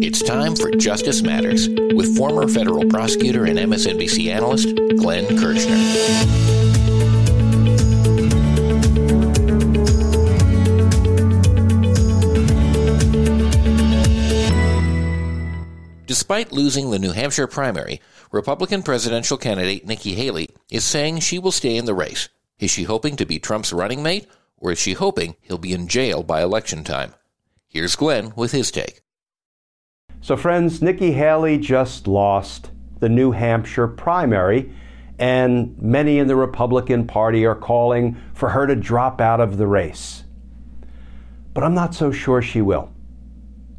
It's time for Justice Matters with former federal prosecutor and MSNBC analyst Glenn Kirschner. Despite losing the New Hampshire primary, Republican presidential candidate Nikki Haley is saying she will stay in the race. Is she hoping to be Trump's running mate, or is she hoping he'll be in jail by election time? Here's Glenn with his take. So, friends, Nikki Haley just lost the New Hampshire primary, and many in the Republican Party are calling for her to drop out of the race. But I'm not so sure she will,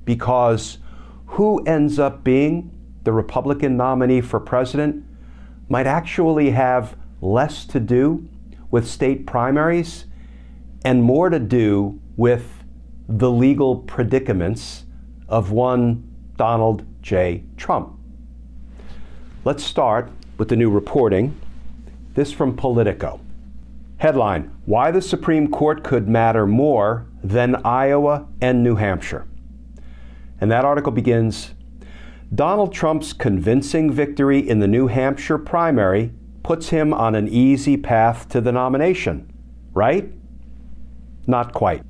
because who ends up being the Republican nominee for president might actually have less to do with state primaries and more to do with the legal predicaments of one Donald J. Trump. Let's start with the new reporting. This from Politico. Headline Why the Supreme Court Could Matter More Than Iowa and New Hampshire. And that article begins Donald Trump's convincing victory in the New Hampshire primary puts him on an easy path to the nomination, right? Not quite.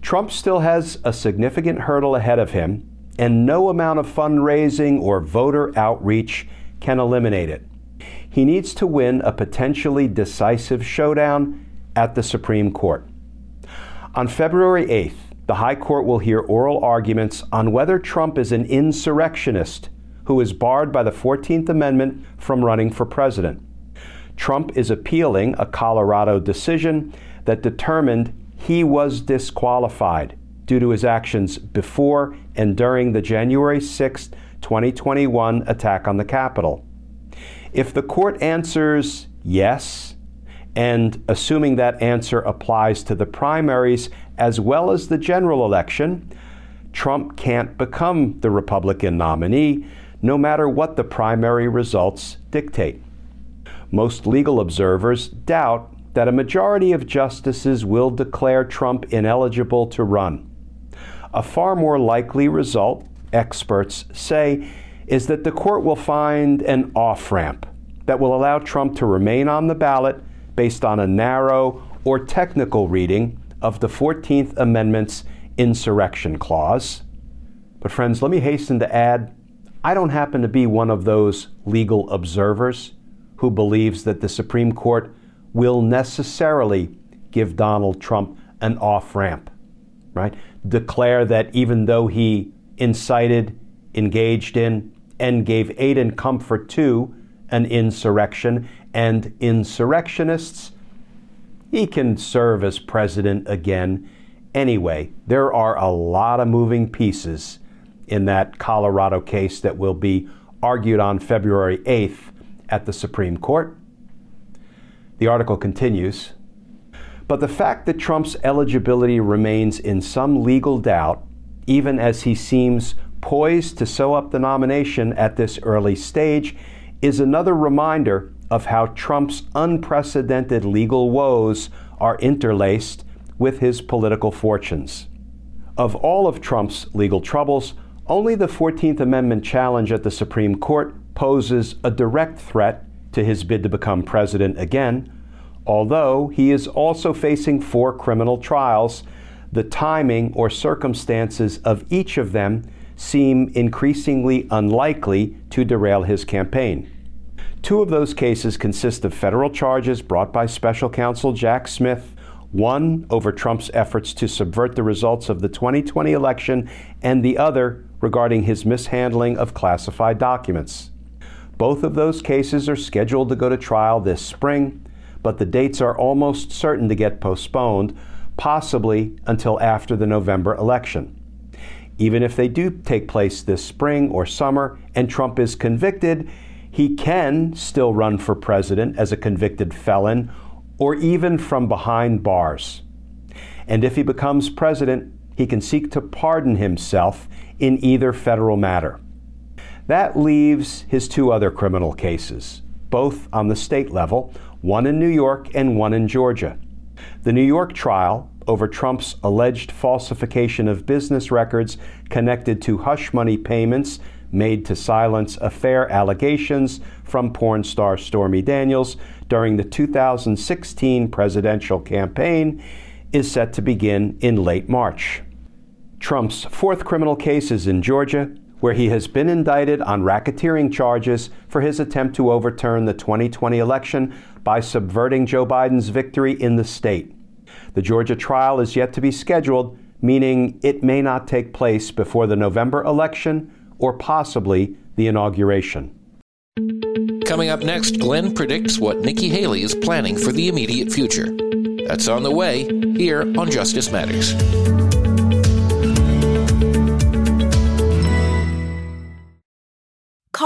Trump still has a significant hurdle ahead of him, and no amount of fundraising or voter outreach can eliminate it. He needs to win a potentially decisive showdown at the Supreme Court. On February 8th, the High Court will hear oral arguments on whether Trump is an insurrectionist who is barred by the 14th Amendment from running for president. Trump is appealing a Colorado decision that determined he was disqualified due to his actions before and during the January 6, 2021 attack on the Capitol. If the court answers yes, and assuming that answer applies to the primaries as well as the general election, Trump can't become the Republican nominee, no matter what the primary results dictate. Most legal observers doubt that a majority of justices will declare Trump ineligible to run. A far more likely result, experts say, is that the court will find an off ramp that will allow Trump to remain on the ballot based on a narrow or technical reading of the 14th Amendment's insurrection clause. But, friends, let me hasten to add I don't happen to be one of those legal observers who believes that the Supreme Court will necessarily give Donald Trump an off ramp, right? Declare that even though he incited, engaged in, and gave aid and comfort to an insurrection and insurrectionists, he can serve as president again. Anyway, there are a lot of moving pieces in that Colorado case that will be argued on February 8th at the Supreme Court. The article continues But the fact that Trump's eligibility remains in some legal doubt, even as he seems poised to sew up the nomination at this early stage, is another reminder of how Trump's unprecedented legal woes are interlaced with his political fortunes. Of all of Trump's legal troubles, only the 14th Amendment challenge at the Supreme Court poses a direct threat to his bid to become president again, although he is also facing four criminal trials. The timing or circumstances of each of them seem increasingly unlikely to derail his campaign. Two of those cases consist of federal charges brought by special counsel Jack Smith one over Trump's efforts to subvert the results of the 2020 election, and the other regarding his mishandling of classified documents. Both of those cases are scheduled to go to trial this spring, but the dates are almost certain to get postponed, possibly until after the November election. even if they do take place this spring or summer and Trump is convicted, he can still run for president as a convicted felon or even from behind bars. And if he becomes president, he can seek to pardon himself in either federal matter. That leaves his two other criminal cases, both on the state level, one in New York and one in Georgia. The New York trial over Trump's alleged falsification of business records connected to hush money payments made to silence affair allegations from porn star Stormy Daniels during the 2016 presidential campaign is set to begin in late March. Trump's fourth criminal case is in Georgia, where he has been indicted on racketeering charges for his attempt to overturn the 2020 election by subverting Joe Biden's victory in the state. The Georgia trial is yet to be scheduled, meaning it may not take place before the November election or possibly the inauguration. Coming up next, Glenn predicts what Nikki Haley is planning for the immediate future. That's on the way here on Justice Matters.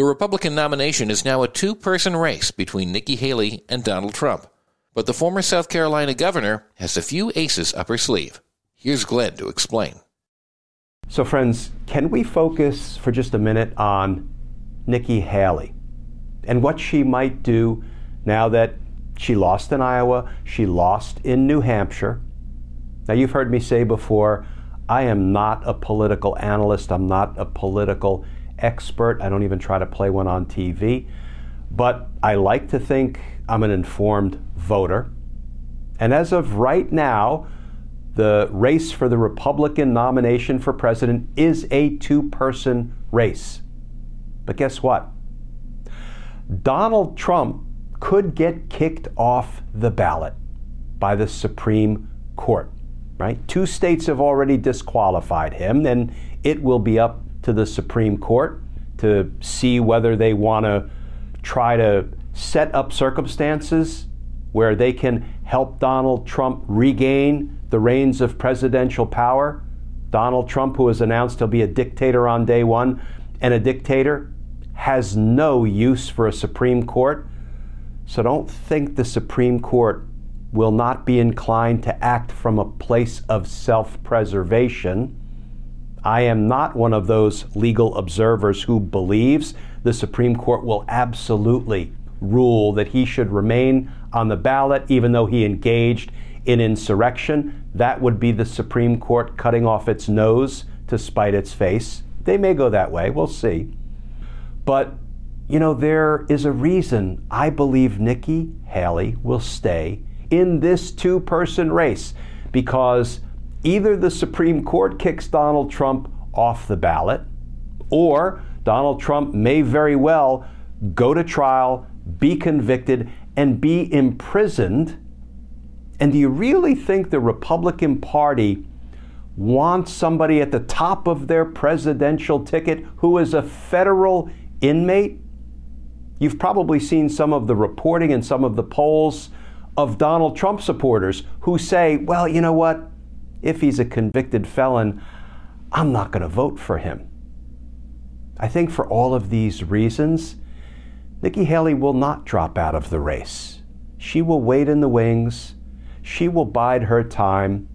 The Republican nomination is now a two person race between Nikki Haley and Donald Trump. But the former South Carolina governor has a few aces up her sleeve. Here's Glenn to explain. So, friends, can we focus for just a minute on Nikki Haley and what she might do now that she lost in Iowa, she lost in New Hampshire? Now, you've heard me say before, I am not a political analyst, I'm not a political expert. I don't even try to play one on TV. But I like to think I'm an informed voter. And as of right now, the race for the Republican nomination for president is a two person race. But guess what? Donald Trump could get kicked off the ballot by the Supreme Court, right? Two states have already disqualified him, and it will be up to the Supreme Court to see whether they want to try to set up circumstances where they can help Donald Trump regain the reins of presidential power. Donald Trump, who has announced he'll be a dictator on day one, and a dictator has no use for a Supreme Court. So don't think the Supreme Court will not be inclined to act from a place of self preservation. I am not one of those legal observers who believes the Supreme Court will absolutely rule that he should remain on the ballot even though he engaged in insurrection. That would be the Supreme Court cutting off its nose to spite its face. They may go that way, we'll see. But, you know, there is a reason I believe Nikki Haley will stay in this two person race because either the Supreme Court kicks Donald Trump off the ballot or Donald Trump may very well go to trial, be convicted, and be imprisoned. And do you really think the Republican Party wants somebody at the top of their presidential ticket who is a federal inmate? You've probably seen some of the reporting and some of the polls of Donald Trump supporters who say, well, you know what? If he's a convicted felon, I'm not going to vote for him. I think for all of these reasons, Nikki Haley will not drop out of the race. She will wait in the wings. she will bide her time.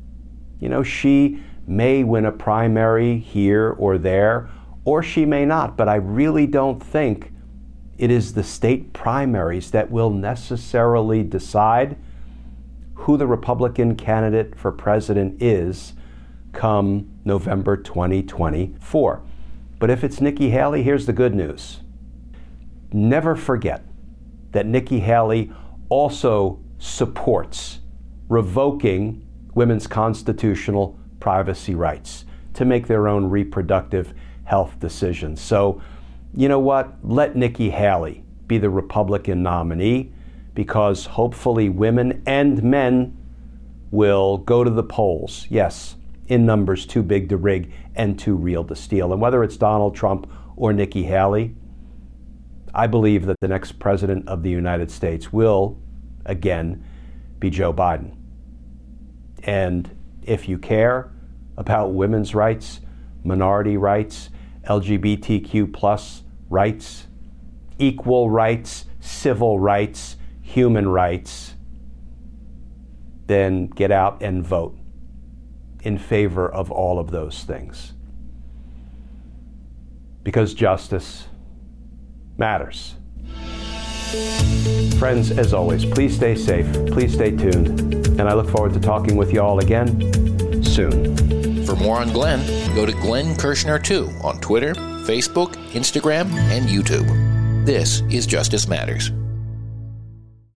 You know, she may win a primary here or there, or she may not, but I really don't think it is the state primaries that will necessarily decide who the Republican candidate for president is come November 2024. But if it's Nikki Haley, here's the good news. Never forget that Nikki Haley also supports revoking women's constitutional privacy rights to make their own reproductive health decisions. So, you know what? Let Nikki Haley be the Republican nominee because hopefully women and men will go to the polls. Yes, in numbers too big to rig and too real to steal. And whether it's Donald Trump or Nikki Haley, I believe that the next president of the United States will, again, be Joe Biden. And if you care about women's rights, minority rights, LGBTQ plus rights, equal rights, civil rights, human rights, then get out and vote in favor of all of those things. Because justice matters. Friends, as always, please stay safe, please stay tuned, and I look forward to talking with you all again soon. For more on Glenn, go to Glenn Kirschner 2 on Twitter, Facebook, Instagram, and YouTube. This is Justice Matters.